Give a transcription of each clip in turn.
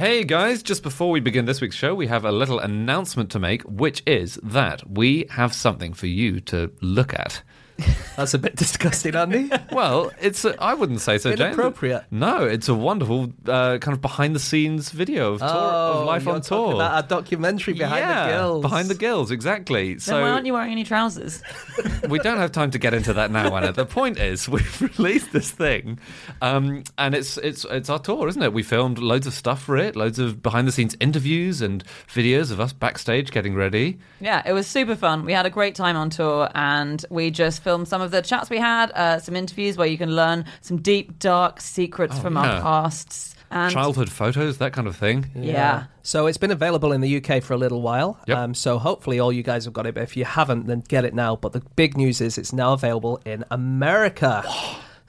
Hey guys, just before we begin this week's show, we have a little announcement to make, which is that we have something for you to look at. That's a bit disgusting, Andy. Well, it's a, I wouldn't say so, James. Inappropriate. No, it's a wonderful uh, kind of behind the scenes video of, tour, of life Oh, you're on tour. About a documentary behind yeah, the gills. Behind the gills, exactly. Then so why aren't you wearing any trousers? we don't have time to get into that now, Anna. The point is, we've released this thing, um, and it's it's it's our tour, isn't it? We filmed loads of stuff for it, loads of behind the scenes interviews and videos of us backstage getting ready. Yeah, it was super fun. We had a great time on tour, and we just filmed some of the chats we had, uh, some interviews where you can learn some deep, dark secrets from Oh, yeah. our pasts. And Childhood photos, that kind of thing. yeah. So it's been available in the UK for a little while. Yep. Um, so hopefully all you guys have got it. But if you haven't, then get it now. But the big news is it's now available in America.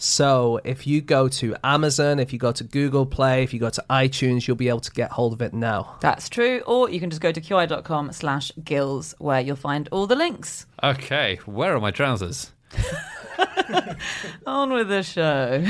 So if you go to Amazon, if you go to Google Play, if you go to iTunes, you'll be able to get hold of it now. That's true. Or you can just go to qi.com slash gills where you'll find all the links. Okay, where are my trousers? On with the show.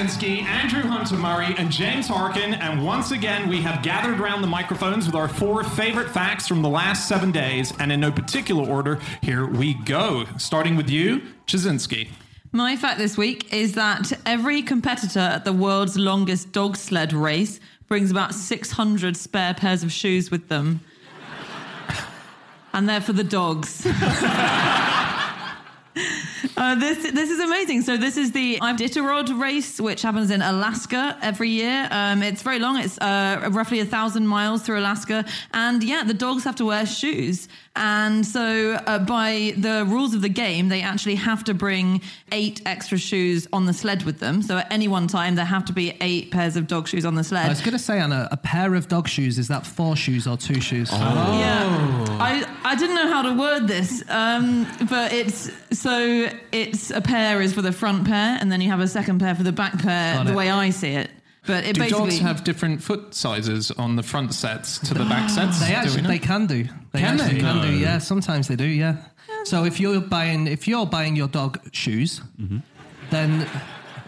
Anna Ptaszynski, Andrew Hunter Murray, and James Harkin. And once again, we have gathered around the microphones with our four favorite facts from the last seven days. And in no particular order, here we go. Starting with you, Ptaszynski. My fact this week is that every competitor at the world's longest dog sled race brings about 600 spare pairs of shoes with them. and they're for the dogs. Uh, this this is amazing. So this is the Iditarod race, which happens in Alaska every year. Um, it's very long. It's uh, roughly a thousand miles through Alaska, and yeah, the dogs have to wear shoes. And so, uh, by the rules of the game, they actually have to bring eight extra shoes on the sled with them. So at any one time, there have to be eight pairs of dog shoes on the sled. I was going to say, Anna, a pair of dog shoes, is that four shoes or two shoes? Yeah, I I didn't know how to word this, um, but it's so it's a pair is for the front pair, and then you have a second pair for the back pair. Got the it. way I see it, but it Do basically dogs have different foot sizes on the front sets to the back ah, sets? They actually know? they can do. They Can actually they? can No. do. Yeah, sometimes they do. Yeah. So if you're buying if you're buying your dog shoes, mm-hmm. then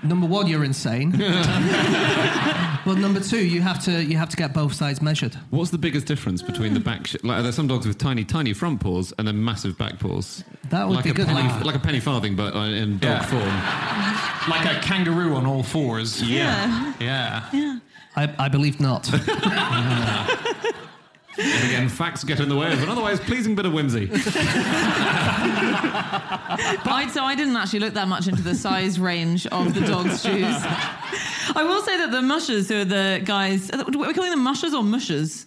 number one you're insane. but number two you have to you have to get both sides measured. What's the biggest difference between the back? Sh- like, there's some dogs with tiny, tiny front paws and then massive back paws. That would like be a good. penny, Like- like a penny farthing, but uh, in dog Yeah. form. like a kangaroo on all fours. Yeah. Yeah. Yeah. I, I believe not. And again, facts get in the way of an otherwise pleasing bit of whimsy. I, so I didn't actually look that much into the size range of the dog's shoes. I will say that the mushers, who are the guys, are we calling them mushers or mushers?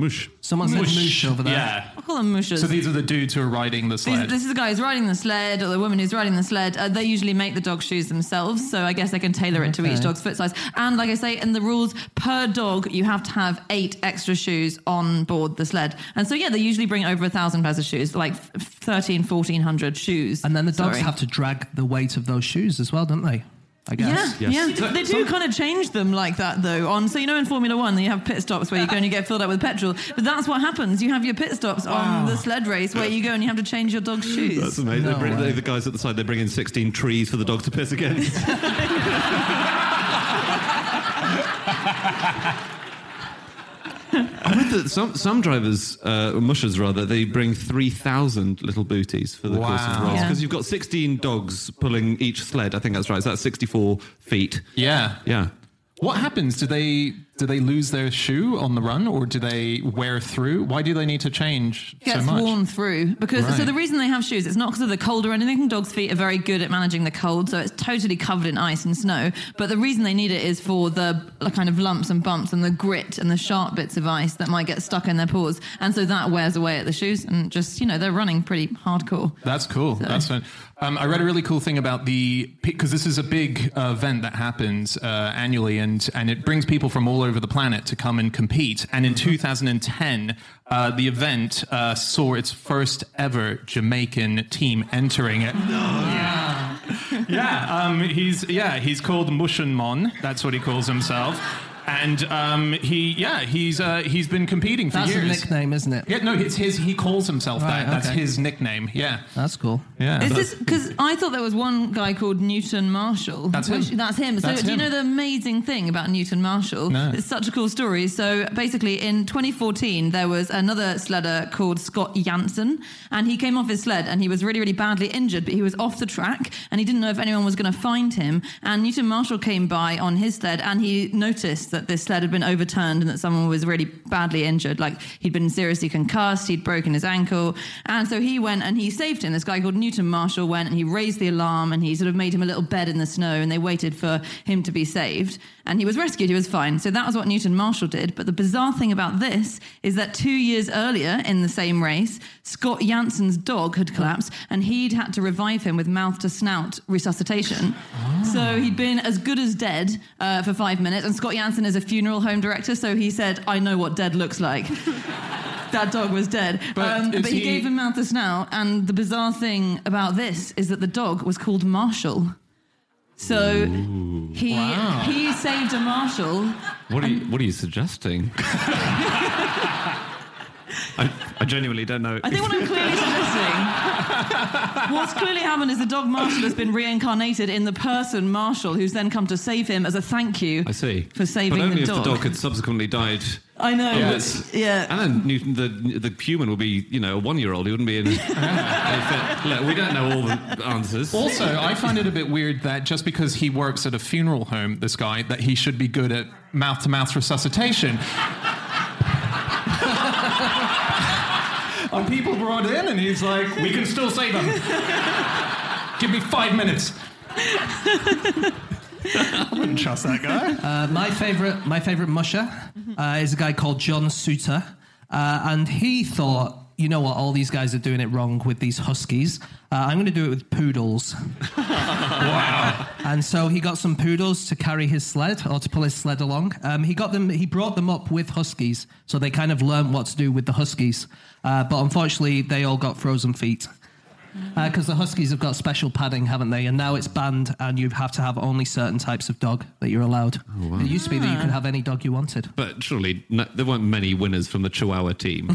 Mush. Someone said moosh over there. Yeah. I call them mushers. So these are the dudes who are riding the These- sled. This is the guy who's riding the sled, or the woman who's riding the sled. Uh, they usually make the dog shoes themselves, so I guess they can tailor it to each dog's foot size. And like I say, in the rules, per dog, you have to have eight extra shoes on board the sled. And so, yeah, they usually bring over a thousand pairs of shoes, like f- 13, 1400 shoes. And then the dogs Sorry. have to drag the weight of those shoes as well, don't they? I guess. Yeah, yeah. They do kind of change them like that, though. On so you know in Formula One, you have pit stops where you go and you get filled up with petrol. But that's what happens. You have your pit stops on the sled race where you go and you have to change your dog's shoes. That's amazing. No they bring, they, the guys at the side, they bring in 16 trees for the dog to piss against. I read that some, some drivers, uh, or mushers rather, they bring 3,000 little booties for the course of Wow. rolls. Yeah. Because you've got 16 dogs pulling each sled. I think that's right. So that's 64 feet. yeah. Yeah. What happens? Do they do they lose their shoe on the run, or do they wear through? Why do they need to change gets so much? worn through because so the reason they have shoes it's not because of the cold or anything dogs feet are very good at managing the cold so it's totally covered in ice and snow but the reason they need it is for the the kind of lumps and bumps and the grit and the sharp bits of ice that might get stuck in their paws and so that wears away at the shoes and just you know they're running pretty hardcore That's cool. That's fun. Um, I read a really cool thing about the because this is a big uh, event that happens uh, annually, and and it brings people from all over the planet to come and compete. And in 2010, uh, the event uh, saw its first ever Jamaican team entering it. Yeah, yeah. Um, he's yeah he's called Mushanmon. That's what he calls himself. And um, he, yeah, he's uh, he's been competing for That's a years. nickname, isn't it? Yeah, no, it's his. He calls himself Right, that. That's his nickname. Yeah, That's cool. yeah. Is this because I thought there was one guy called Newton Marshall? That's which, him. That's him. So That's do you know the amazing thing about Newton Marshall? No. It's such a cool story. So basically, in 2014, there was another sledder called Scott Janssen, and he came off his sled and he was really, really badly injured, but he was off the track and he didn't know if anyone was going to find him. And Newton Marshall came by on his sled and he noticed that this sled had been overturned and that someone was really badly injured. Like he'd been seriously concussed, he'd broken his ankle. And so he went and he saved him. This guy called Newton Marshall went and he raised the alarm and he sort of made him a little bed in the snow and they waited for him to be saved. And he was rescued, he was fine. So that was what Newton Marshall did. But the bizarre thing about this is that two years earlier in the same race, Scott Janssen's dog had collapsed and he'd had to revive him with mouth to snout resuscitation. So he'd been as good as dead uh, for five minutes. And Scott Janssen is a funeral home director, so he said, I know what dead looks like. that dog was dead. But Um, but he, he- gave him mouth to snout. And the bizarre thing about this is that the dog was called Marshall. So he he saved a Marshall. What are you, what are you suggesting? I, I genuinely don't know. I think what I'm clearly suggesting, what's clearly happened is the dog Marshall has been reincarnated in the person Marshall, who's then come to save him as a thank you. I see. For saving but only the if dog. the dog had subsequently died. I know. Yes. yeah. And then Newton, the the human would be, you know, a one year old. He wouldn't be in. Look, we don't know all the answers. Also, I find it a bit weird that just because he works at a funeral home, this guy, that he should be good at mouth to mouth resuscitation. And people brought in, and he's like, "We can still save them. Give me five minutes." I wouldn't trust that guy. Uh, my favorite, my favorite musher uh, is a guy called John Suter, uh, and he thought, you know what, all these guys are doing it wrong with these huskies. Uh, I'm going to do it with poodles. wow! And so he got some poodles to carry his sled or to pull his sled along. Um, he got them. He brought them up with huskies, so they kind of learned what to do with the huskies. Uh, but unfortunately, they all got frozen feet. Because the Huskies have got special padding, haven't they? And now it's banned, and you have to have only certain types of dog that you're allowed. It used to be that you could have any dog you wanted. But surely no, there weren't many winners from the Chihuahua team.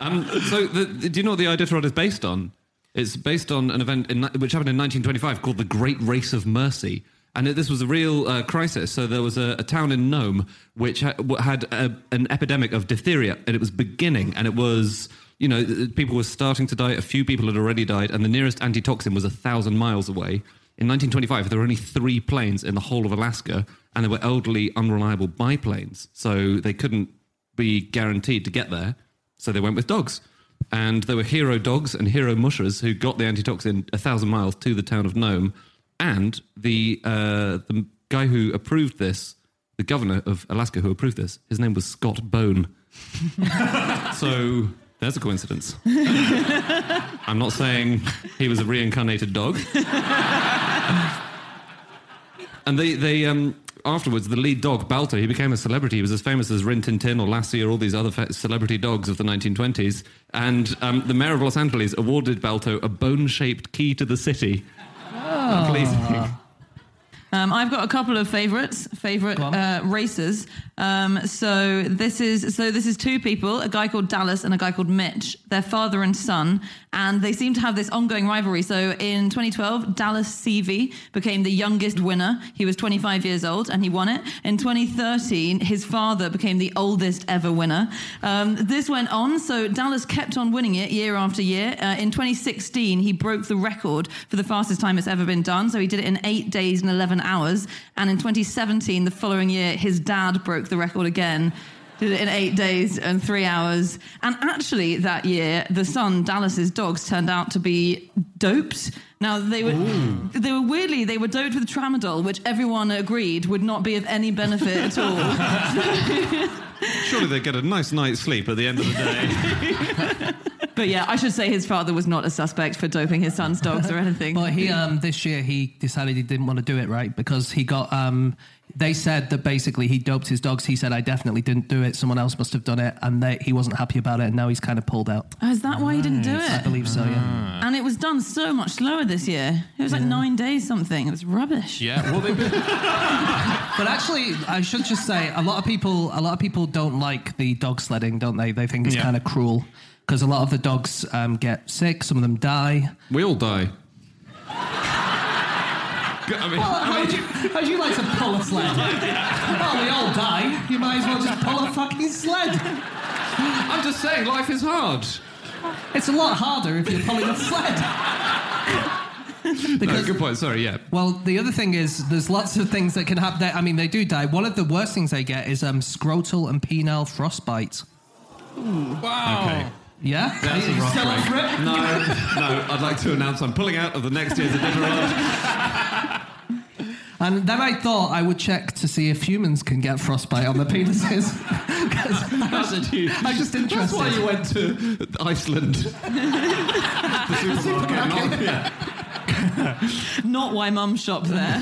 um, so, the, do you know what the Iditarod is based on? It's based on an event in, which happened in 1925 called the Great Race of Mercy. And it, this was a real uh, crisis. So there was a, a town in Nome which ha- had a, an epidemic of diphtheria, and it was beginning, and it was. You know, people were starting to die. A few people had already died, and the nearest antitoxin was a thousand miles away. In 1925, there were only three planes in the whole of Alaska, and they were elderly, unreliable biplanes. So they couldn't be guaranteed to get there. So they went with dogs. And there were hero dogs and hero mushers who got the antitoxin a thousand miles to the town of Nome. And the, uh, the guy who approved this, the governor of Alaska who approved this, his name was Scott Bone. so there's a coincidence. I'm not saying he was a reincarnated dog. And they, they um, afterwards, the lead dog, Balto, he became a celebrity. He was as famous as Rin Tin Tin or Lassie or all these other fa- celebrity dogs of the 1920s. And um, the mayor of Los Angeles awarded Balto a bone shaped key to the city. Pleasing. Um, I've got a couple of favourites, favourite uh, racers. Um, so this is so this is two people, a guy called Dallas and a guy called Mitch. They're father and son, and they seem to have this ongoing rivalry. So in 2012, Dallas Seavey became the youngest winner. He was 25 years old and he won it. In 2013, his father became the oldest ever winner. Um, this went on, so Dallas kept on winning it year after year. Uh, in 2016, he broke the record for the fastest time it's ever been done. So he did it in eight days and 11 hours. And in 2017, the following year, his dad broke the record again. Did it in eight days and three hours. And actually, that year, the son, Dallas's dogs, turned out to be doped. Now they were, they were weirdly, they were doped with tramadol, which everyone agreed would not be of any benefit at all. Surely they get a nice night's sleep at the end of the day. but yeah, I should say his father was not a suspect for doping his son's dogs or anything. But he um this year he decided he didn't want to do it right because he got um they said that basically he doped his dogs. He said I definitely didn't do it. Someone else must have done it, and they, he wasn't happy about it. And now he's kind of pulled out. Oh, is that why he didn't do it? I believe so. Yeah. And it was done so much slower this year. It was like nine days something. It was rubbish. Yeah, well, they've been. But actually, I should just say a lot of people a lot of people don't like the dog sledding, don't they? They think it's Yeah. kind of cruel because a lot of the dogs um, get sick. Some of them die. We all die. I mean, How'd you, how'd you like to pull a sled? well, we all die. You might as well just pull a fucking sled. I'm just saying, life is hard. It's a lot harder if you're pulling a sled. No, because good point. Sorry, yeah. Well, the other thing is, there's lots of things that can happen. They- I mean, they do die. One of the worst things they get is um, scrotal and penile frostbite. Wow. Okay. Yeah, That's Are a rough still up break. for? No, no. I'd like to announce I'm pulling out of the next year's Iditarod. And then I thought I would check to see if humans can get frostbite on their That's I was- I'm just interested. That's why you went to Iceland. the supermarket. not- yeah. Not why mum shopped there.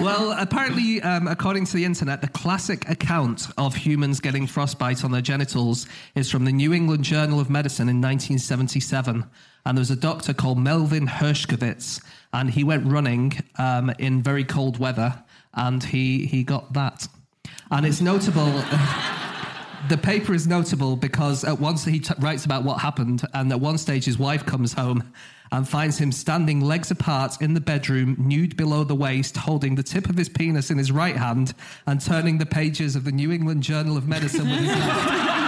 Well, apparently, um, according to the internet, the classic account of humans getting frostbite on their genitals is from the New England Journal of Medicine in 1977. And there was a doctor called Melvin Hershkowitz, and he went running um, in very cold weather, and he, he got that. And it's notable. the paper is notable because at once he t- writes about what happened, and at one stage his wife comes home and finds him standing legs apart in the bedroom, nude below the waist, holding the tip of his penis in his right hand and turning the pages of the New England Journal of Medicine with his left.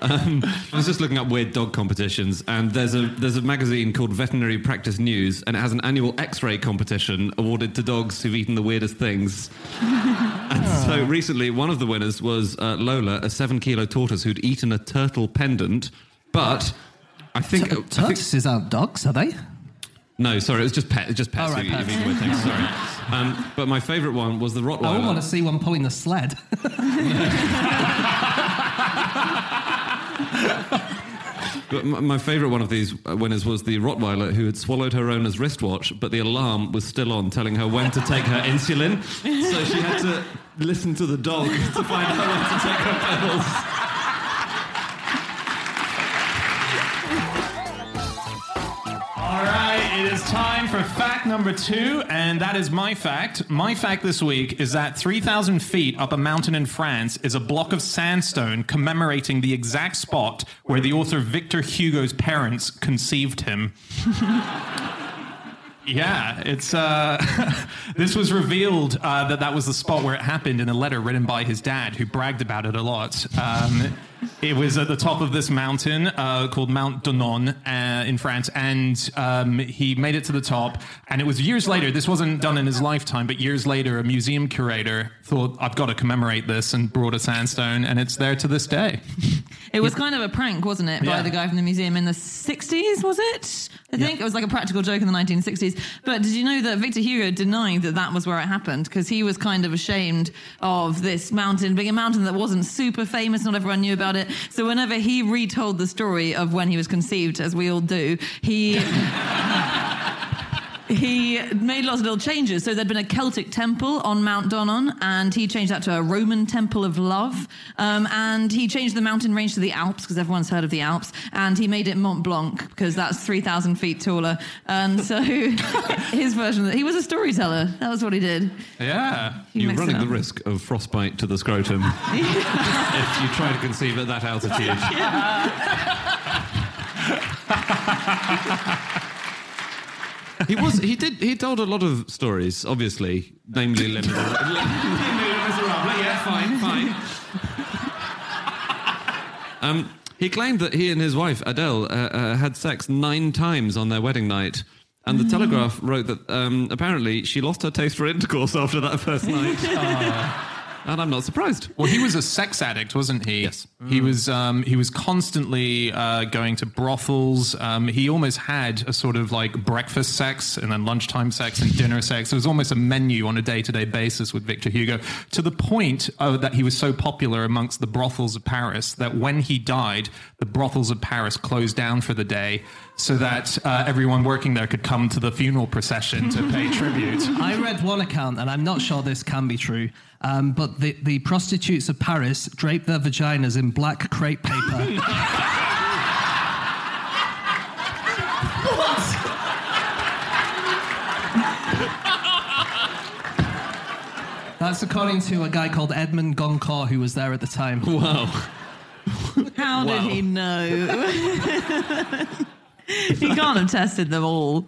I was just looking up weird dog competitions, and there's a there's a magazine called Veterinary Practice News, and it has an annual X-ray competition awarded to dogs who've eaten the weirdest things. and so recently, one of the winners was uh, Lola, a seven-kilo tortoise who'd eaten a turtle pendant, but. I think, think Tortoises aren't dogs, are they? no, sorry, it was just pet, just pets. Oh, right, who pets. things, sorry. Um, but my favourite one was the Rottweiler. I want to see one pulling the sled. But my, favourite one of these winners was the Rottweiler who had swallowed her owner's wristwatch, but the alarm was still on, telling her when to take her insulin. So she had to listen to the dog to find out when to take her pills. Is time for fact number two, and that is my fact. My fact this week is that 3,000 feet up a mountain in France is a block of sandstone commemorating the exact spot where the author Victor Hugo's parents conceived him. Yeah, it's uh, this was revealed uh, that that was the spot where it happened in a letter written by his dad, who bragged about it a lot. Um, it was at the top of this mountain uh, called Mount Donon uh, in France, and um, he made it to the top. And it was years later. This wasn't done in his lifetime, but years later, a museum curator thought, "I've got to commemorate this," and brought a sandstone, and it's there to this day. It was kind of a prank, wasn't it, by Yeah. the guy from the museum in the 60s, was it? I think it was like a practical joke in the 1960s. But did you know that Victor Hugo denied that that was where it happened? Because he was kind of ashamed of this mountain being a mountain that wasn't super famous, not everyone knew about it. So whenever he retold the story of when he was conceived, as we all do, he. he made lots of little changes. So there'd been a Celtic temple on Mount Donon, and he changed that to a Roman temple of love. Um, and he changed the mountain range to the Alps because everyone's heard of the Alps, and he made it Mont Blanc because that's three thousand feet taller. And so his version, of it, he was a storyteller. That was what he did. Yeah. He You're running the risk of frostbite to the scrotum if you try to conceive at that altitude. he was. He did. He told a lot of stories. Obviously, namely Les Miserables. yeah, fine, fine. Um, he claimed that he and his wife Adele uh, uh, had sex nine times on their wedding night. And the Telegraph wrote that um, apparently she lost her taste for intercourse after that first night. And I'm not surprised. Well, he was a sex addict, wasn't he? Yes. He was. Um, he was constantly uh, going to brothels. Um, he almost had a sort of like breakfast sex and then lunchtime sex and dinner sex. It was almost a menu on a day-to-day basis with Victor Hugo, to the point uh, that he was so popular amongst the brothels of Paris that when he died, the brothels of Paris closed down for the day, so that uh, everyone working there could come to the funeral procession to pay tribute. I read one account, and I'm not sure this can be true, um, but the, the prostitutes of Paris drape their vaginas in black crepe paper. what? That's according to a guy called Edmond Goncourt, who was there at the time. Wow. How did he know? he can't have tested them all.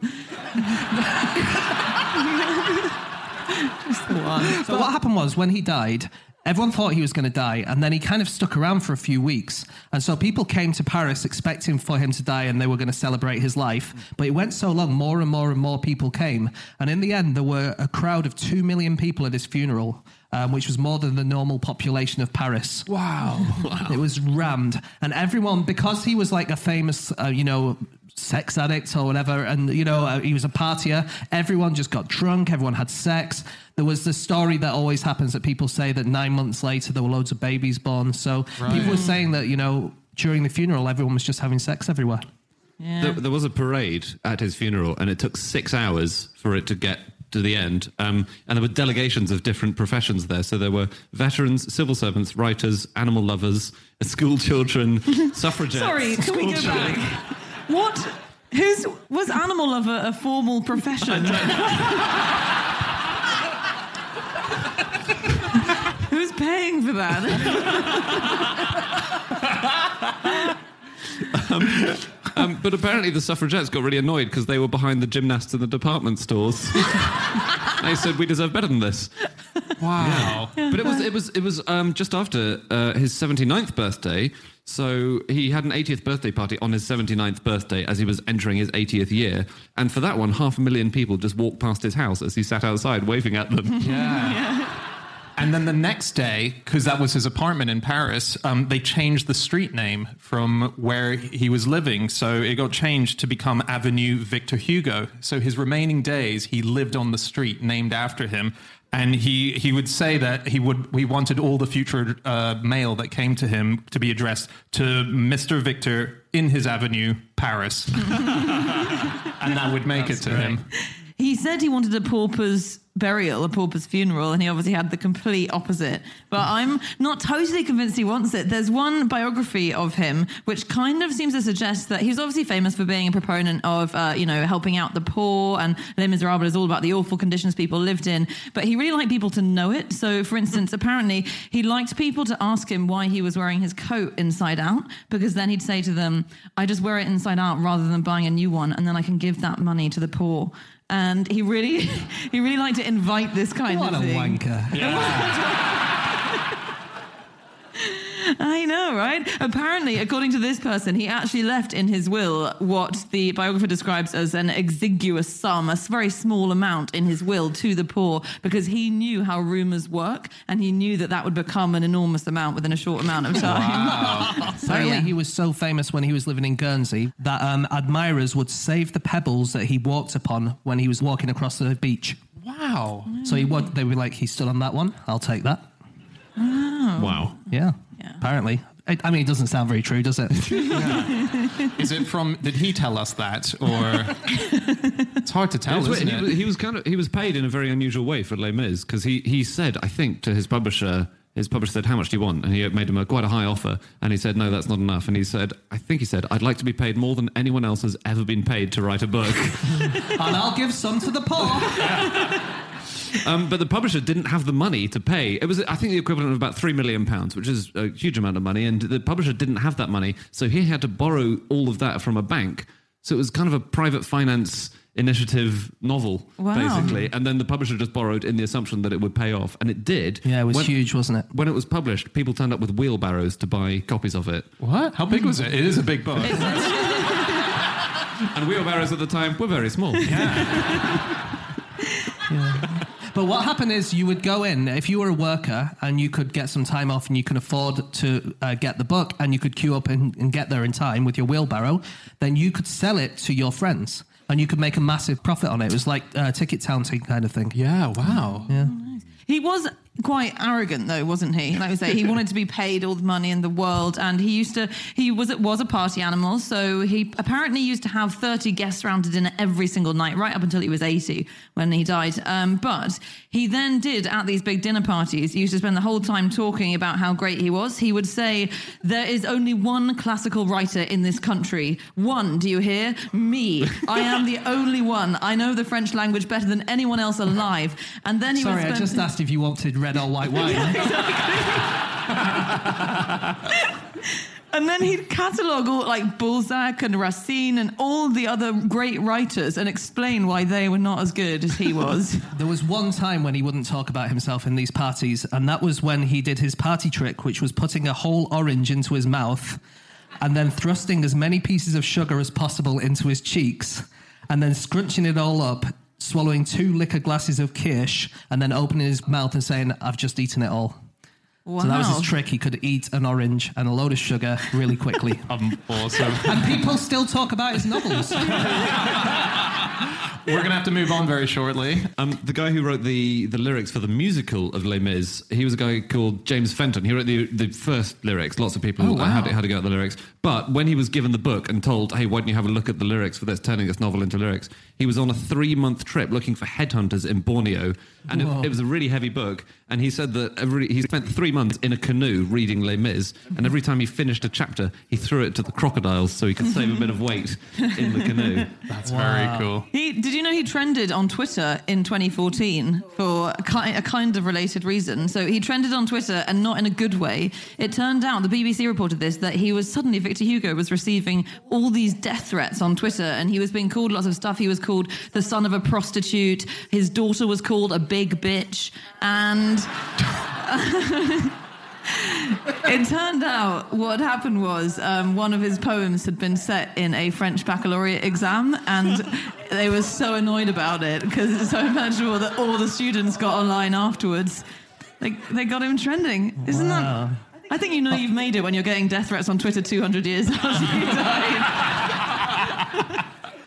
Just. So what happened was when he died, everyone thought he was going to die, and then he kind of stuck around for a few weeks. And so people came to Paris expecting for him to die, and they were going to celebrate his life. But it went so long, more and more and more people came, and in the end, there were a crowd of two million people at his funeral. Um, which was more than the normal population of Paris. Wow. It was rammed. And everyone, because he was like a famous, uh, you know, sex addict or whatever, and, you know, uh, he was a partier, everyone just got drunk, everyone had sex. There was the story that always happens that people say that nine months later there were loads of babies born. So people were saying that, you know, during the funeral, everyone was just having sex everywhere. There, there was a parade at his funeral, and it took six hours for it to get to the end. Um, and there were delegations of different professions there. So there were veterans, civil servants, writers, animal lovers, school children, suffragettes. Sorry, can we go children. back? What? Who's was animal lover a formal profession? Who's paying for that? Um, but apparently the suffragettes got really annoyed because they were behind the gymnasts in the department stores. they said we deserve better than this. Wow. But it was it was it was um, just after uh, his 79th birthday. So he had an 80th birthday party on his 79th birthday as he was entering his 80th year. And for that one, half a million people just walked past his house as he sat outside waving at them. And then the next day, because that was his apartment in Paris, um, they changed the street name from where he was living. So it got changed to become Avenue Victor Hugo. So his remaining days, he lived on the street named after him. And he, he would say that he would he wanted all the future uh, mail that came to him to be addressed to Mr. Victor in his avenue, Paris, and that would make it to him. He said he wanted a pauper's burial, a pauper's funeral, and he obviously had the complete opposite. But I'm not totally convinced he wants it. There's one biography of him which kind of seems to suggest that he was obviously famous for being a proponent of, uh, you know, helping out the poor, and Les Miserables is all about the awful conditions people lived in. But he really liked people to know it. So, for instance, apparently he liked people to ask him why he was wearing his coat inside out, because then he'd say to them, "I just wear it inside out rather than buying a new one, and then I can give that money to the poor." And he really, he really liked to invite this kind What a of thing. wanker. I know, right? Apparently, according to this person, he actually left in his will what the biographer describes as an exiguous sum, a very small amount in his will to the poor, because he knew how rumors work and he knew that that would become an enormous amount within a short amount of time. so, Apparently, yeah. he was so famous when he was living in Guernsey that um, admirers would save the pebbles that he walked upon when he was walking across the beach. Wow. So he would, they were like, he's still on that one. I'll take that. Wow. Yeah. Yeah. Apparently, I mean, it doesn't sound very true, does it? Is it from? Did he tell us that, or it's hard to tell, was isn't weird. He, was- he was kind of he was paid in a very unusual way for Les Mis because he he said I think to his publisher. His publisher said, "How much do you want?" And he made him a quite a high offer. And he said, "No, that's not enough." And he said, "I think he said I'd like to be paid more than anyone else has ever been paid to write a book." and I'll give some to the poor. um, but the publisher didn't have the money to pay. It was, I think, the equivalent of about three million pounds, which is a huge amount of money. And the publisher didn't have that money, so he had to borrow all of that from a bank. So it was kind of a private finance initiative novel, Wow. basically. And then the publisher just borrowed in the assumption that it would pay off, and it did. Yeah, it was When- huge, wasn't it? When it was published, people turned up with wheelbarrows to buy copies of it. What? How big was it? It is a big book. And wheelbarrows at the time were very small. But what happened is you would go in if you were a worker and you could get some time off and you can afford to uh, get the book and you could queue up and, and get there in time with your wheelbarrow, then you could sell it to your friends and you could make a massive profit on it. It was like uh, ticket touting kind of thing. yeah. Wow. Yeah. He was quite arrogant, though, wasn't he? Like we say, he wanted to be paid all the money in the world, and he used to. He was was a party animal, so he apparently used to have thirty guests around to dinner every single night, right up until he was eighty when he died. Um, but he then did at these big dinner parties. He used to spend the whole time talking about how great he was. He would say, "There is only one classical writer in this country. One, do you hear? Me. I am the only one. I know the French language better than anyone else alive." And then he Sorry, would I just asked if you wanted red or white wine. And then he'd catalogue all like Balzac and Racine and all the other great writers and explain why they were not as good as he was. There was one time when he wouldn't talk about himself in these parties, and that was when he did his party trick, which was putting a whole orange into his mouth and then thrusting as many pieces of sugar as possible into his cheeks and then scrunching it all up, swallowing two liquor glasses of kirsch, and then opening his mouth and saying, I've just eaten it all. Wow. So that was his trick. He could eat an orange and a load of sugar really quickly. Um, awesome. and people still talk about his novels. We're gonna have to move on very shortly. Um, the guy who wrote the, the lyrics for the musical of Les Mis, he was a guy called James Fenton. He wrote the, the first lyrics. Lots of people Oh, wow. had, to, had to go at the lyrics. But when he was given the book and told, hey, why don't you have a look at the lyrics for this, turning this novel into lyrics, he was on a three month trip looking for headhunters in Borneo. And it, it was a really heavy book. And he said that every, he spent three months in a canoe reading Les Mis. And every time he finished a chapter, he threw it to the crocodiles so he could save a bit of weight in the canoe. That's very cool. He, did you know he trended on Twitter in 2014 for a, ki- a kind of related reason? So he trended on Twitter and not in a good way. It turned out, the BBC reported this, that he was suddenly, Victor Hugo was receiving all these death threats on Twitter and he was being called lots of stuff. He was called the son of a prostitute. His daughter was called a big bitch. And. It turned out what happened was um, one of his poems had been set in a French baccalaureate exam, and they were so annoyed about it because it's so imaginable that all the students got online afterwards. They, they got him trending. Isn't that? I think you know you've made it when you're getting death threats on Twitter 200 years after you died.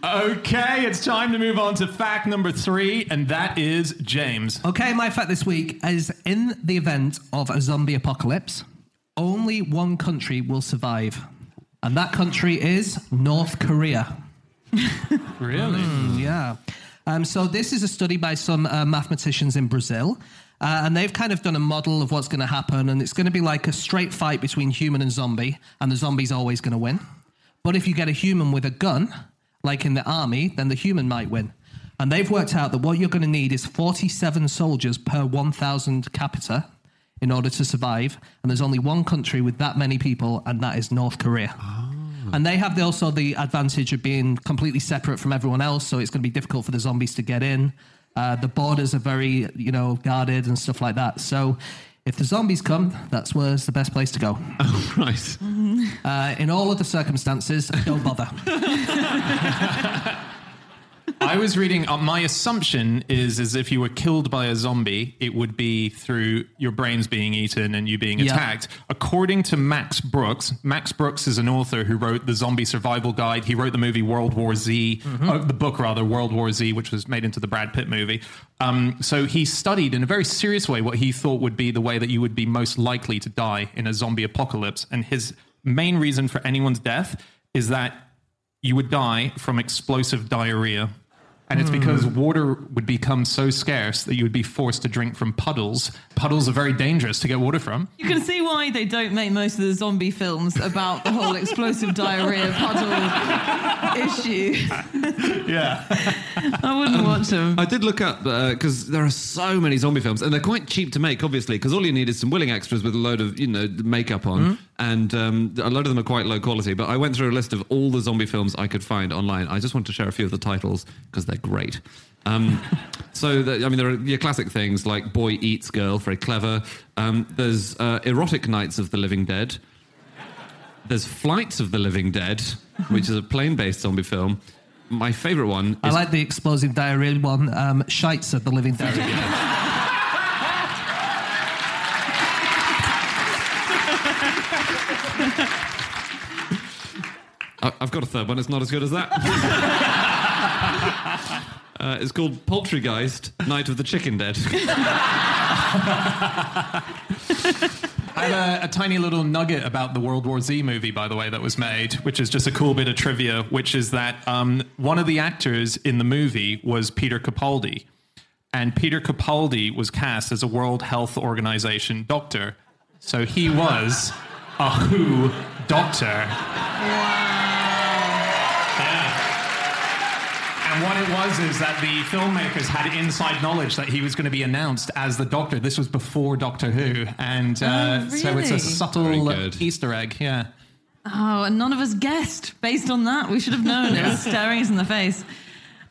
Okay, it's time to move on to fact number three, and that is James. Okay, my fact this week is in the event of a zombie apocalypse, only one country will survive. And that country is North Korea. Really? Yeah. Um, so this is a study by some uh, mathematicians in Brazil. Uh, and they've kind of done a model of what's going to happen. And it's going to be like a straight fight between human and zombie. And the zombie's always going to win. But if you get a human with a gun, like in the army, then the human might win. And they've worked out that what you're going to need is 47 soldiers per 1,000 capita in order to survive. And there's only one country with that many people, and that is North Korea. And they have the, also the advantage of being completely separate from everyone else, so it's going to be difficult for the zombies to get in. Uh, the borders are very, you know, guarded and stuff like that. So if the zombies come, that's where's the best place to go. Oh, right. Uh, in all other circumstances, don't bother. I was reading. Uh, my assumption is, is if you were killed by a zombie, it would be through your brains being eaten and you being Yeah. attacked. According to Max Brooks, Max Brooks is an author who wrote the Zombie Survival Guide. He wrote the movie World War Z, uh, the book rather, World War Z, which was made into the Brad Pitt movie. Um, so he studied in a very serious way what he thought would be the way that you would be most likely to die in a zombie apocalypse, and his main reason for anyone's death is that you would die from explosive diarrhea. And it's hmm. because water would become so scarce that you would be forced to drink from puddles. Puddles are very dangerous to get water from. You can see why they don't make most of the zombie films about the whole explosive diarrhea puddle issue. Yeah. I wouldn't watch them. I did look up because there are so many zombie films, and they're quite cheap to make, obviously, because all you need is some willing extras with a load of you know makeup on, and um, a load of them are quite low quality. But I went through a list of all the zombie films I could find online. I just want to share a few of the titles because they're great. Um, so, the, I mean, there are your classic things like Boy Eats Girl, very clever. Um, there's uh, Erotic Nights of the Living Dead. There's Flights of the Living Dead, which is a plane-based zombie film. My favourite one I like the explosive diarrhea one. Um, Shites of the Living Dead. I- I've got a third one. It's not as good as that. uh, it's called Poultrygeist: Night of the Chicken Dead. I have a, a tiny little nugget about the World War Z movie, by the way, that was made, which is just a cool bit of trivia, which is that um, one of the actors in the movie was Peter Capaldi. And Peter Capaldi was cast as a World Health Organization doctor. So he was a WHO doctor. And what it was is that the filmmakers had inside knowledge that he was going to be announced as the Doctor. This was before Doctor Who, and uh, Oh, so it's a subtle Very uh, good. Easter egg. Yeah. Oh, and none of us guessed based on that. We should have known. It was staring us in the face.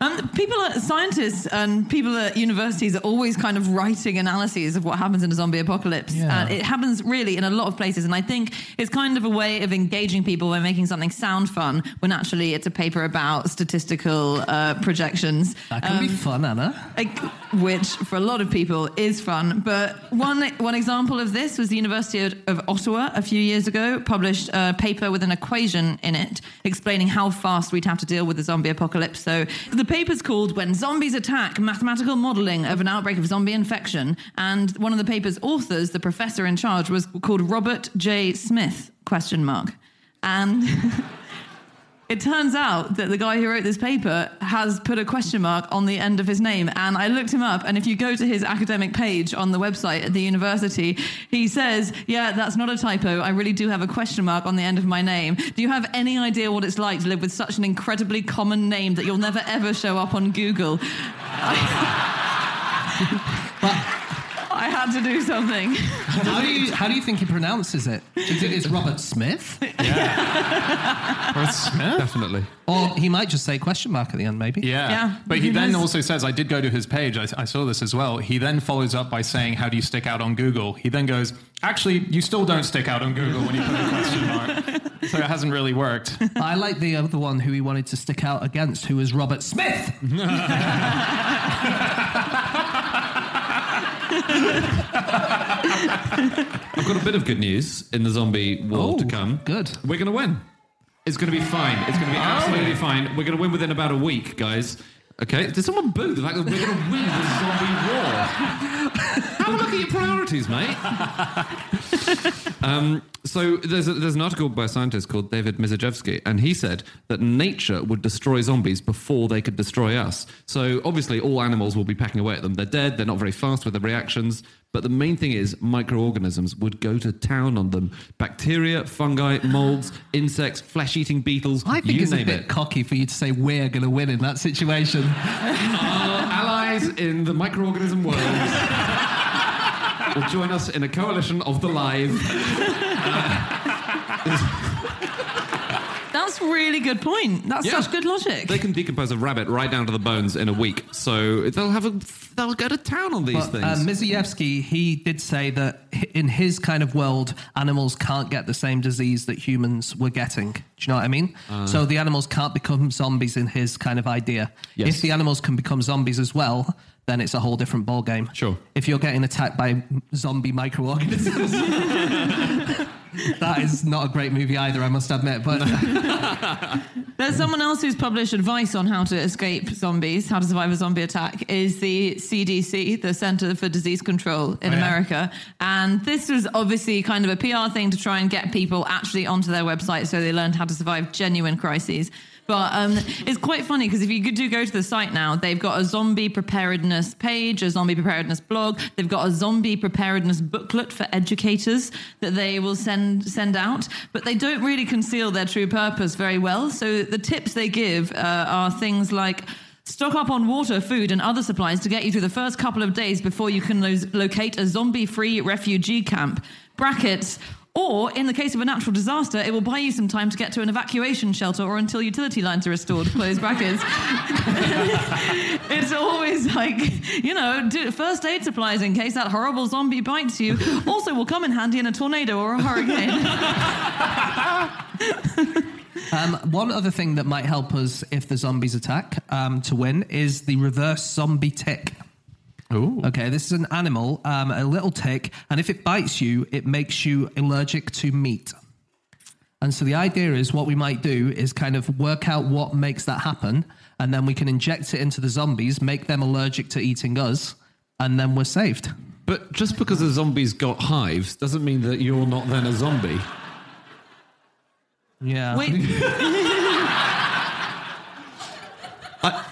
Um, people, are, scientists, and people at universities are always kind of writing analyses of what happens in a zombie apocalypse. Yeah. And it happens really in a lot of places. And I think it's kind of a way of engaging people by making something sound fun when actually it's a paper about statistical uh, projections. That can be Um, fun, Anna. like, which for a lot of people is fun. But one one example of this was the University of, of Ottawa a few years ago published a paper with an equation in it explaining how fast we'd have to deal with the zombie apocalypse. So the paper's called "When Zombies Attack: Mathematical Modeling of an Outbreak of Zombie Infection," and one of the paper's authors, the professor in charge, was called Robert J. Smith? Question mark. And It turns out that the guy who wrote this paper has put a question mark on the end of his name. And I looked him up, and if you go to his academic page on the website at the university, he says, Yeah, that's not a typo. I really do have a question mark on the end of my name. Do you have any idea what it's like to live with such an incredibly common name that you'll never ever show up on Google? I had to do something. How do you how do you think he pronounces it? Do you think it's Robert Smith, Yeah. Robert Smith? Definitely. or he might just say question mark at the end? Maybe. Yeah. Yeah, But he who then knows? also says, I did go to his page. I, I saw this as well. He then follows up by saying, How do you stick out on Google? He then goes, Actually, you still don't stick out on Google when you put a question mark. so it hasn't really worked. I like the other one who he wanted to stick out against, who was Robert Smith. I've got a bit of good news in the zombie war Oh, to come. good. We're going to win. It's going to be fine. It's going to be oh. absolutely fine. We're going to win within about a week, guys. Okay? Did someone boo the fact that we're going to win the zombie war? Have a look at your priorities, mate. um, so there's, a, there's an article by a scientist called David Mizejewski, and he said that nature would destroy zombies before they could destroy us. So obviously, all animals will be packing away at them. They're dead. They're not very fast with their reactions. But the main thing is, microorganisms would go to town on them. Bacteria, fungi, molds, insects, flesh-eating beetles. I think you it's a name bit it. cocky for you to say we're going to win in that situation. Our allies in the microorganism world will join us in a coalition of the live. That's really good point. That's Yeah. such good logic. They can decompose a rabbit right down to the bones in a week, so they'll have a they'll go to town on these But, things. uh, Mizejewski, he did say that in his kind of world, animals can't get the same disease that humans were getting. Do you know what I mean? so the animals can't become zombies in his kind of idea. Yes. If the animals can become zombies as well, then it's a whole different ballgame. Sure. If you're getting attacked by zombie microorganisms. that is not a great movie either, I must admit. But There's someone else who's published advice on how to escape zombies, how to survive a zombie attack, is the CDC, the Center for Disease Control in Oh, yeah. America. And this was obviously kind of a PR thing to try and get people actually onto their website so they learned how to survive genuine crises. But um, it's quite funny because if you do go to the site now, they've got a zombie preparedness page, a zombie preparedness blog. They've got a zombie preparedness booklet for educators that they will send send out. But they don't really conceal their true purpose very well. So the tips they give uh, are things like. Stock up on water, food, and other supplies to get you through the first couple of days before you can lo- locate a zombie free refugee camp. Brackets. Or, in the case of a natural disaster, it will buy you some time to get to an evacuation shelter or until utility lines are restored. Close brackets. it's always like, you know, first aid supplies in case that horrible zombie bites you. Also, will come in handy in a tornado or a hurricane. Um, one other thing that might help us if the zombies attack um, to win is the reverse zombie tick. Okay, this is an animal, um, a little tick, and if it bites you, it makes you allergic to meat. And so the idea is what we might do is kind of work out what makes that happen, and then we can inject it into the zombies, make them allergic to eating us, and then we're saved. but just because the zombies got hives doesn't mean that you're not then a zombie. Yeah. Wait.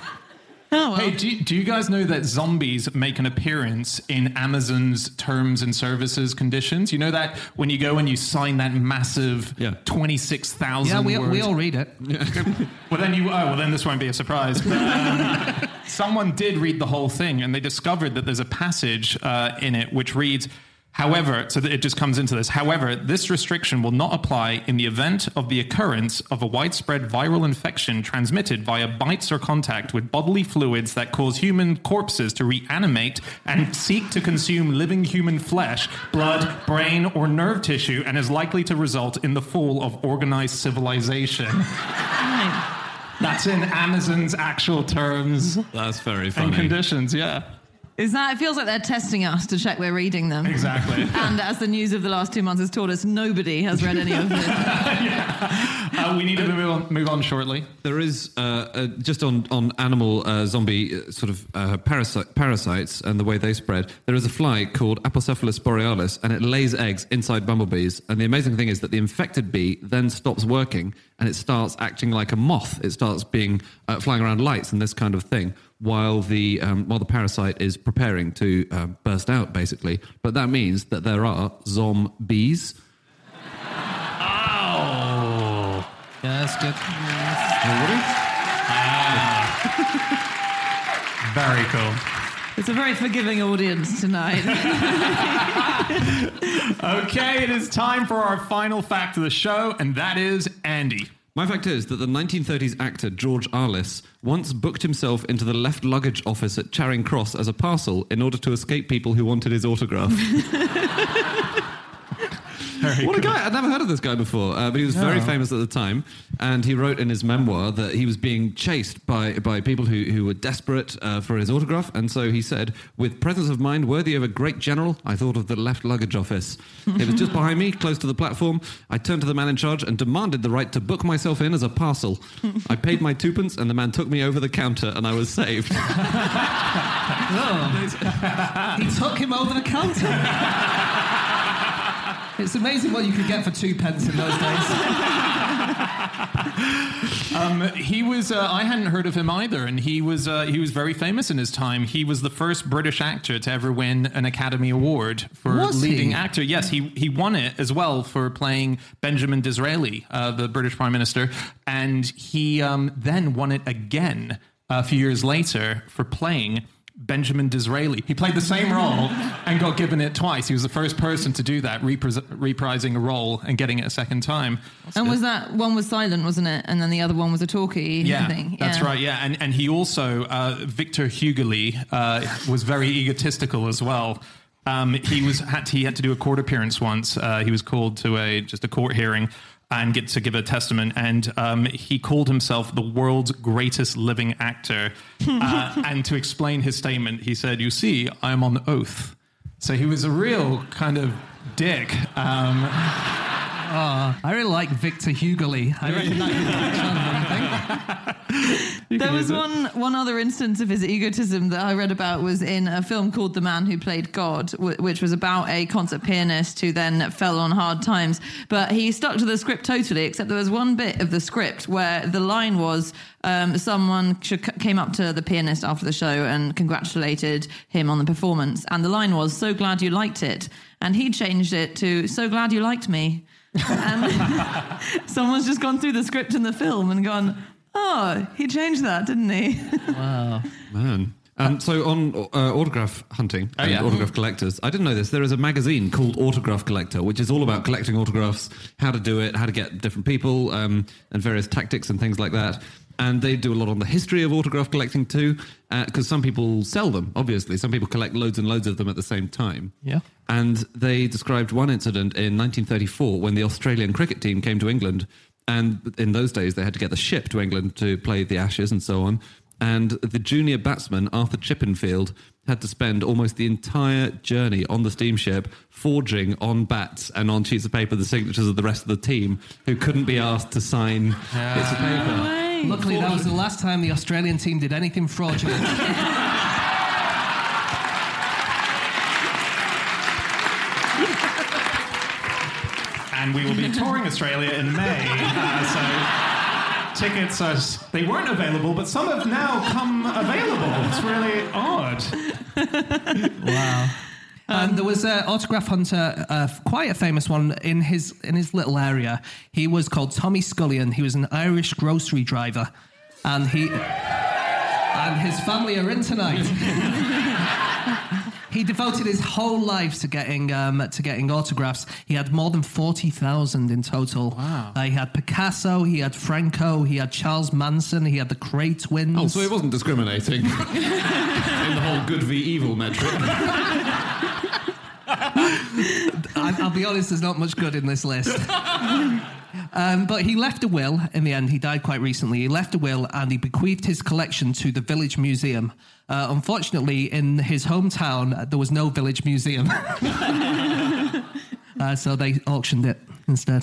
Oh, well. Hey, do you, do you guys know that zombies make an appearance in Amazon's terms and services conditions? You know that when you go and you sign that massive Yeah. 26,000 Yeah, we, words we all read it. Well, then you. Oh, well, then this won't be a surprise. But, um, someone did read the whole thing, and they discovered that there's a passage uh, in it which reads. However, so that it just comes into this. However, this restriction will not apply in the event of the occurrence of a widespread viral infection transmitted via bites or contact with bodily fluids that cause human corpses to reanimate and seek to consume living human flesh, blood, brain, or nerve tissue, and is likely to result in the fall of organized civilization. That's in Amazon's actual terms That's very and funny. conditions, yeah. Is that? It feels like they're testing us to check we're reading them. Exactly. And as the news of the last two months has taught us, nobody has read any of it. Uh, we need to move on, move on shortly. There is uh, uh, just on on animal uh, zombie uh, sort of uh, parasite, parasites and the way they spread. There is a fly called Apocephalus borealis, and it lays eggs inside bumblebees. And the amazing thing is that the infected bee then stops working and it starts acting like a moth. It starts being uh, flying around lights and this kind of thing, while the um, while the parasite is preparing to uh, burst out, basically. But that means that there are zombies. Yeah, that's good. Ah. Very cool. It's a very forgiving audience tonight. Okay, it is time for our final fact of the show, and that is Andy. My fact is that the 1930s actor George Arliss once booked himself into the left luggage office at Charing Cross as a parcel in order to escape people who wanted his autograph. what a guy! I'd never heard of this guy before, uh, but he was very famous at the time. And he wrote in his memoir that he was being chased by, by people who, who were desperate uh, for his autograph. And so he said, with presence of mind worthy of a great general, I thought of the left luggage office. it was just behind me, close to the platform. I turned to the man in charge and demanded the right to book myself in as a parcel. I paid my twopence, and the man took me over the counter, and I was saved. He took him over the counter. it's amazing what you could get for two pence in those days. Um, he was. Uh, I hadn't heard of him either, and he was. Uh, he was very famous in his time. He was the first British actor to ever win an Academy Award for Was leading he? actor. Yes, he he won it as well for playing Benjamin Disraeli, uh, the British Prime Minister, and he um, then won it again a few years later for playing Benjamin Disraeli. He played the same role and got given it twice. He was the first person to do that, repris- reprising a role and getting it a second time. and was that one was silent, wasn't it? And then the other one was a talkie Yeah, thing. that's Yeah. right. Yeah, and and he also uh, Victor Hugely uh, was very egotistical as well. Um, he was had to, he had to do a court appearance once. Uh, he was called to a just a court hearing and get to give a testament, and um, he called himself the world's greatest living actor. uh, and to explain his statement, he said, "You see, I am on oath." So he was a real kind of dick. Um, I really like Victor Hugely. I reckon that could catch on, don't you think? There was one one other instance of his egotism that I read about was in a film called The Man Who Played God, w- which was about a concert pianist who then fell on hard times. But he stuck to the script totally, except there was one bit of the script where the line was um, someone sh- came up to the pianist after the show and congratulated him on the performance, and the line was "So glad you liked it," and he changed it to "So glad you liked me." And someone's just gone through the script in the film and gone, "Oh, he changed that, didn't he?" Wow. Man. Um, so on uh, autograph hunting and yeah. autograph collectors, I didn't know this. There is a magazine called Autograph Collector, which is all about collecting autographs, how to do it, how to get different people, um, and various tactics and things like that. And they do a lot on the history of autograph collecting too, uh, because some people sell them. Obviously, some people collect loads and loads of them at the same time. Yeah. And they described one incident in 1934 when the Australian cricket team came to England. And in those days, they had to get the ship to England to play the Ashes and so on. And the junior batsman, Arthur Chipperfield, had to spend almost the entire journey on the steamship forging on bats and on sheets of paper the signatures of the rest of the team who couldn't be asked to sign bits of paper. Luckily, that was the last time the Australian team did anything fraudulent. and we will be touring Australia in May. Uh, so tickets are they weren't available, but some have now come available. It's really odd. Wow. And there was an autograph hunter, uh, quite a famous one in his in his little area. He was called Tommy Scullion. He was an Irish grocery driver, and he and his family are in tonight. he devoted his whole life to getting um, to getting autographs. He had more than forty thousand in total. Wow! Uh, he had Picasso, he had Franco, he had Charles Manson, he had the Kray twins. Oh, so he wasn't discriminating in the whole good v evil metric. I, I'll be honest, there's not much good in this list. Um, but he left a will in the end. He died quite recently. He left a will and he bequeathed his collection to the village museum. Uh, unfortunately, in his hometown, there was no village museum. uh, so they auctioned it instead.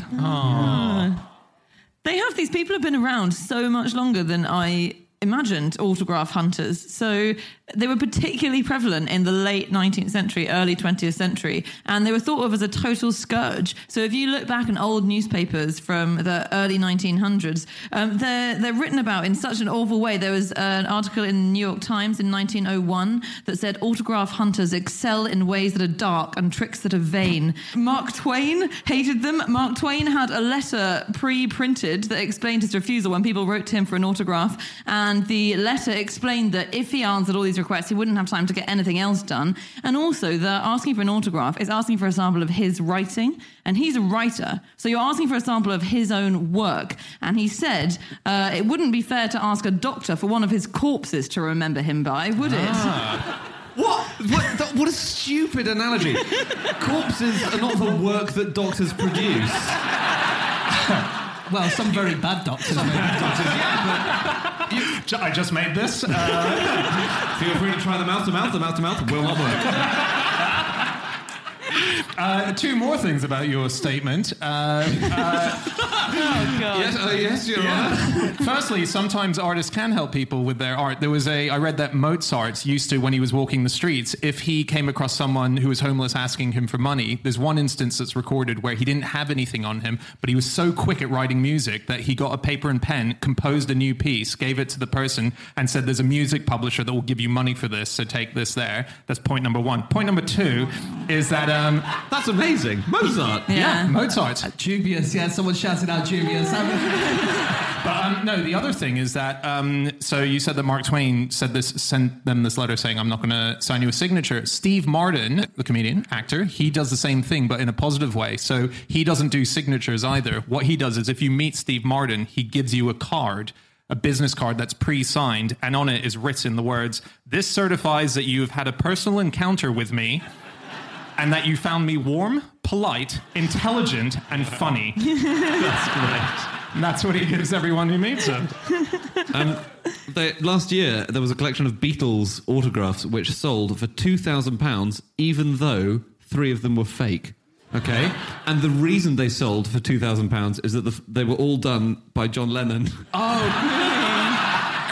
They have these people have been around so much longer than I imagined autograph hunters. So they were particularly prevalent in the late 19th century, early 20th century, and they were thought of as a total scourge. So if you look back in old newspapers from the early 1900s, um, they're, they're written about in such an awful way. There was an article in the New York Times in 1901 that said autograph hunters excel in ways that are dark and tricks that are vain. Mark Twain hated them. Mark Twain had a letter pre-printed that explained his refusal when people wrote to him for an autograph, and the letter explained that if he answered all these requests, he wouldn't have time to get anything else done. And also that asking for an autograph is asking for a sample of his writing, and he's a writer, so you're asking for a sample of his own work. And he said uh, it wouldn't be fair to ask a doctor for one of his corpses to remember him by, would it? What? What, that, what a stupid analogy. Corpses are not the work that doctors produce. Well, some very bad doctors. Ju- I just made this. Uh, Feel free to try the mouth to mouth. The mouth to mouth will not work. uh, two more things about your statement. Uh, Yes, uh, yes, you're. Firstly, sometimes artists can help people with their art. There was a I read that Mozart used to when he was walking the streets, if he came across someone who was homeless asking him for money, there's one instance that's recorded where he didn't have anything on him, but he was so quick at writing music that he got a paper and pen, composed a new piece, gave it to the person and said there's a music publisher that will give you money for this, so take this there. That's point number 1. Point number 2 is that um That's amazing. Mozart. Yeah. Mozart. Dubious, yeah. Someone shouted out dubious. But um, no, the other thing is that um, so you said that Mark Twain said this, sent them this letter saying, "I'm not going to sign you a signature." Steve Martin, the comedian actor, he does the same thing, but in a positive way. So he doesn't do signatures either. What he does is, if you meet Steve Martin, he gives you a card. A business card that's pre signed, and on it is written the words, This certifies that you have had a personal encounter with me and that you found me warm, polite, intelligent, and funny. that's great. And that's what he gives everyone who meets him. Um, they, last year, there was a collection of Beatles autographs which sold for £2,000, even though three of them were fake. Okay? And the reason they sold for £2,000 is that the, they were all done by John Lennon.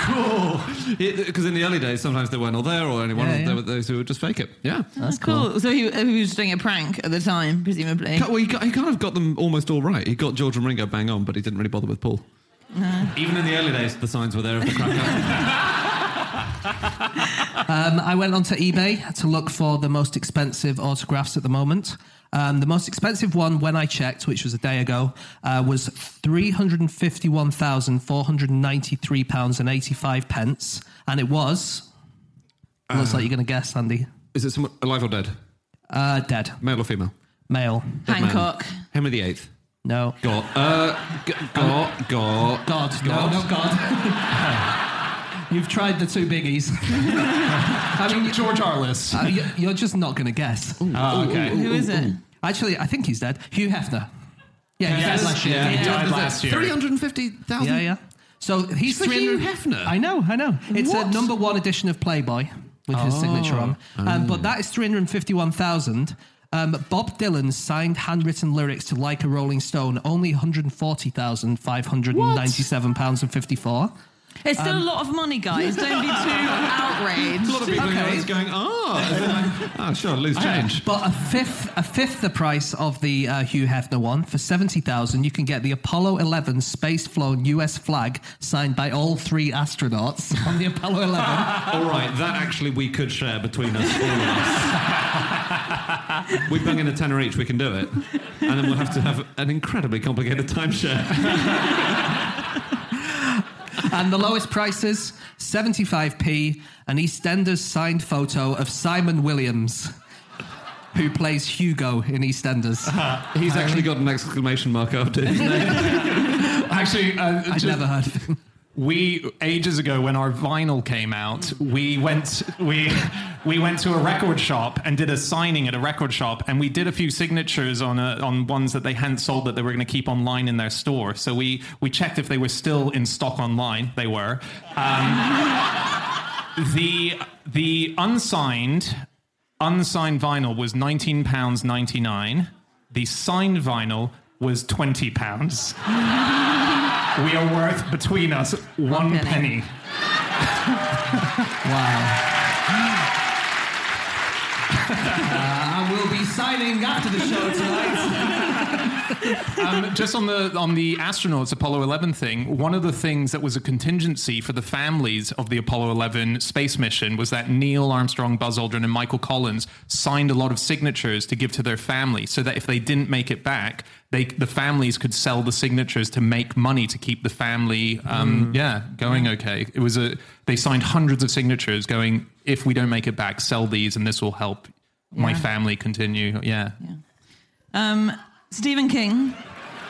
Cool. Because in the early days, sometimes they weren't all there, or only one Yeah, of yeah. there were those who would just fake it. Yeah. That's cool. So he, he was doing a prank at the time, presumably. Well, he, got, he kind of got them almost all right. He got George and Ringo bang on, but he didn't really bother with Paul. Even in the early days, the signs were there of the cracker. Um, I went onto eBay to look for the most expensive autographs at the moment. Um, the most expensive one, when I checked, which was a day ago, uh, was three hundred and fifty-one thousand four hundred and ninety-three pounds and eighty-five pence, and it was. looks like you're going to guess, Andy. Is it someone alive or dead? Uh, dead, Male or female? male. Dead man. Hancock. Henry the Eighth. No, Got. Uh, g- got. Got. God, no, no, God. You've tried the two biggies. I mean, George Arliss. uh, you- you're just not going to guess. Oh, okay. Who is it? Actually, I think he's dead. Hugh Hefner. Yeah, he Yes, died last year. yeah, he died last year. 350,000? Yeah, yeah. So he's For 300 Hugh Hefner? I know, I know. It's a number one edition of Playboy with his signature on. Um, but that is 351,000. Um, Bob Dylan's signed handwritten lyrics to Like a Rolling Stone, only 140,597 pounds and 54. It's still a lot of money, guys. Don't be too outraged. A lot of people Okay. are going, oh, as in like, oh, sure, lose change. But a fifth, a fifth the price of the uh, Hugh Hefner one for seventy thousand. You can get the Apollo 11 space flown U.S. flag signed by all three astronauts on the Apollo 11. All right, that actually we could share between us, all of us. we bung in a tenner each, we can do it. And then we'll have to have an incredibly complicated timeshare. And the lowest prices 75p. An EastEnders signed photo of Simon Williams, who plays Hugo in EastEnders. He's actually got an exclamation mark after his name. Actually, uh, just- never heard of him. We ages ago when our vinyl came out, we went we we went to a record shop and did a signing at a record shop, and we did a few signatures on a, on ones that they hadn't sold that they were going to keep online in their store. So we we checked if they were still in stock online. They were. Um, the the unsigned unsigned vinyl was nineteen pounds ninety nine. The signed vinyl was twenty pounds. We are worth between us one penny. penny. Wow. Uh, I will be signing after the show tonight. Um, just on the on the astronauts Apollo 11 thing, one of the things that was a contingency for the families of the Apollo 11 space mission was that Neil Armstrong, Buzz Aldrin, and Michael Collins signed a lot of signatures to give to their family, so that if they didn't make it back, they the families could sell the signatures to make money to keep the family, um, yeah, going okay. It was a they signed hundreds of signatures, going if we don't make it back, sell these, and this will help my Yeah. family continue. Yeah. Yeah. Um, Stephen King.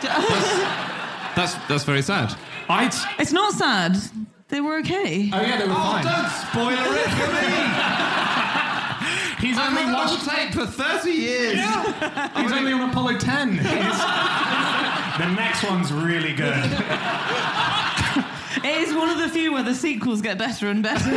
That's, that's very sad. I. It's not sad. They were okay. Oh yeah, they were oh, fine. Don't spoiler it for me! He's only I've watched. tape for 30 years! He's only on Apollo 10. The next one's really good. It is one of the few where the sequels get better and better.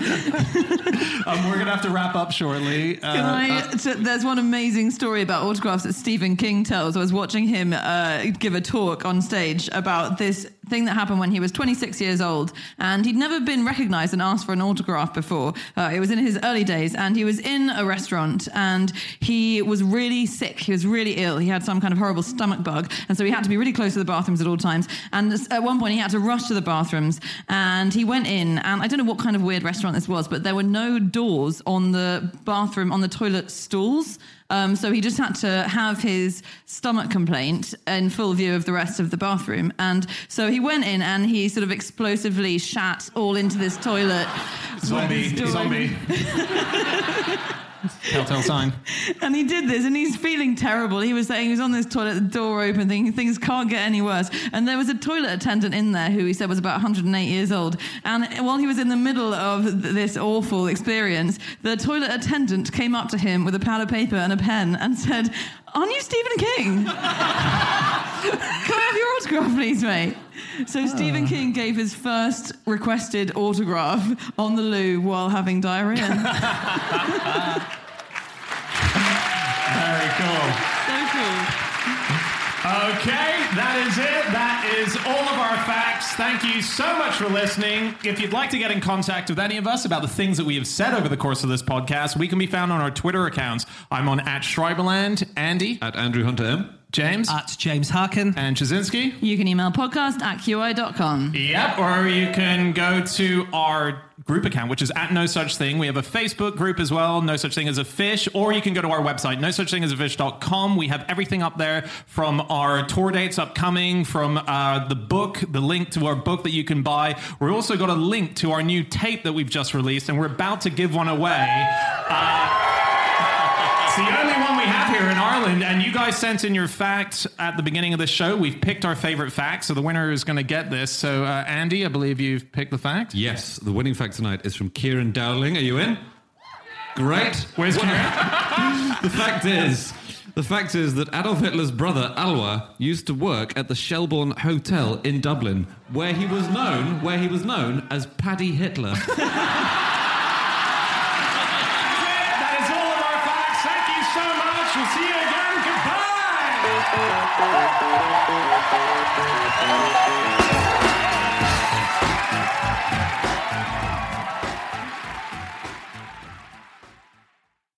Um, we're gonna have to wrap up shortly. Uh, I, t- there's one amazing story about autographs that Stephen King tells. I was watching him uh, give a talk on stage about this thing that happened when he was 26 years old, and he'd never been recognized and asked for an autograph before. Uh, it was in his early days, and he was in a restaurant, and he was really sick. He was really ill. He had some kind of horrible stomach bug, and so he had to be really close to the bathrooms at all times. And at one point, he had to rush to the bathrooms, and he went in, and I don't know what kind of weird restaurant this was, but there were no doors on the bathroom, on the toilet stools. Um, so he just had to have his stomach complaint in full view of the rest of the bathroom. And so he went in and he sort of explosively shat all into this toilet. Zombie, With his door zombie. Telltale sign. and he did this, and he's feeling terrible. He was saying he was on this toilet, the door open, thinking things can't get any worse. And there was a toilet attendant in there who he said was about 108 years old. And while he was in the middle of this awful experience, the toilet attendant came up to him with a pad of paper and a pen and said, "Aren't you Stephen King? Can I have your autograph, please, mate?" So ah. Stephen King gave his first requested autograph on the loo while having diarrhea. Very cool. so cool. Okay, that is it. That is all of our facts. Thank you so much for listening. If you'd like to get in contact with any of us about the things that we have said over the course of this podcast, we can be found on our Twitter accounts. I'm on at Schreiberland, Andy, At Andrew Hunter M. James, At James Harkin. and Ptaszynski. You can email podcast at qi.com. Yep, or you can go to our group account, which is at No Such Thing. We have a Facebook group as well, No Such Thing as a Fish, or you can go to our website, no such thing as a fish.com. We have everything up there from our tour dates upcoming, from uh, the book, the link to our book that you can buy. We've also got a link to our new tape that we've just released, and we're about to give one away. Uh, it's the only one we have here in Ireland, and you guys sent in your fact at the beginning of the show. We've picked our favorite fact, so the winner is going to get this. So, uh, Andy, I believe you've picked the fact. Yes, the winning fact tonight is from Kieran Dowling. Are you in? Great. Where's Kieran? The fact is, the fact is that Adolf Hitler's brother Alois used to work at the Shelbourne Hotel in Dublin, where he was known, where he was known as Paddy Hitler. that is all of our facts. Thank you so much. We'll see you Thank you.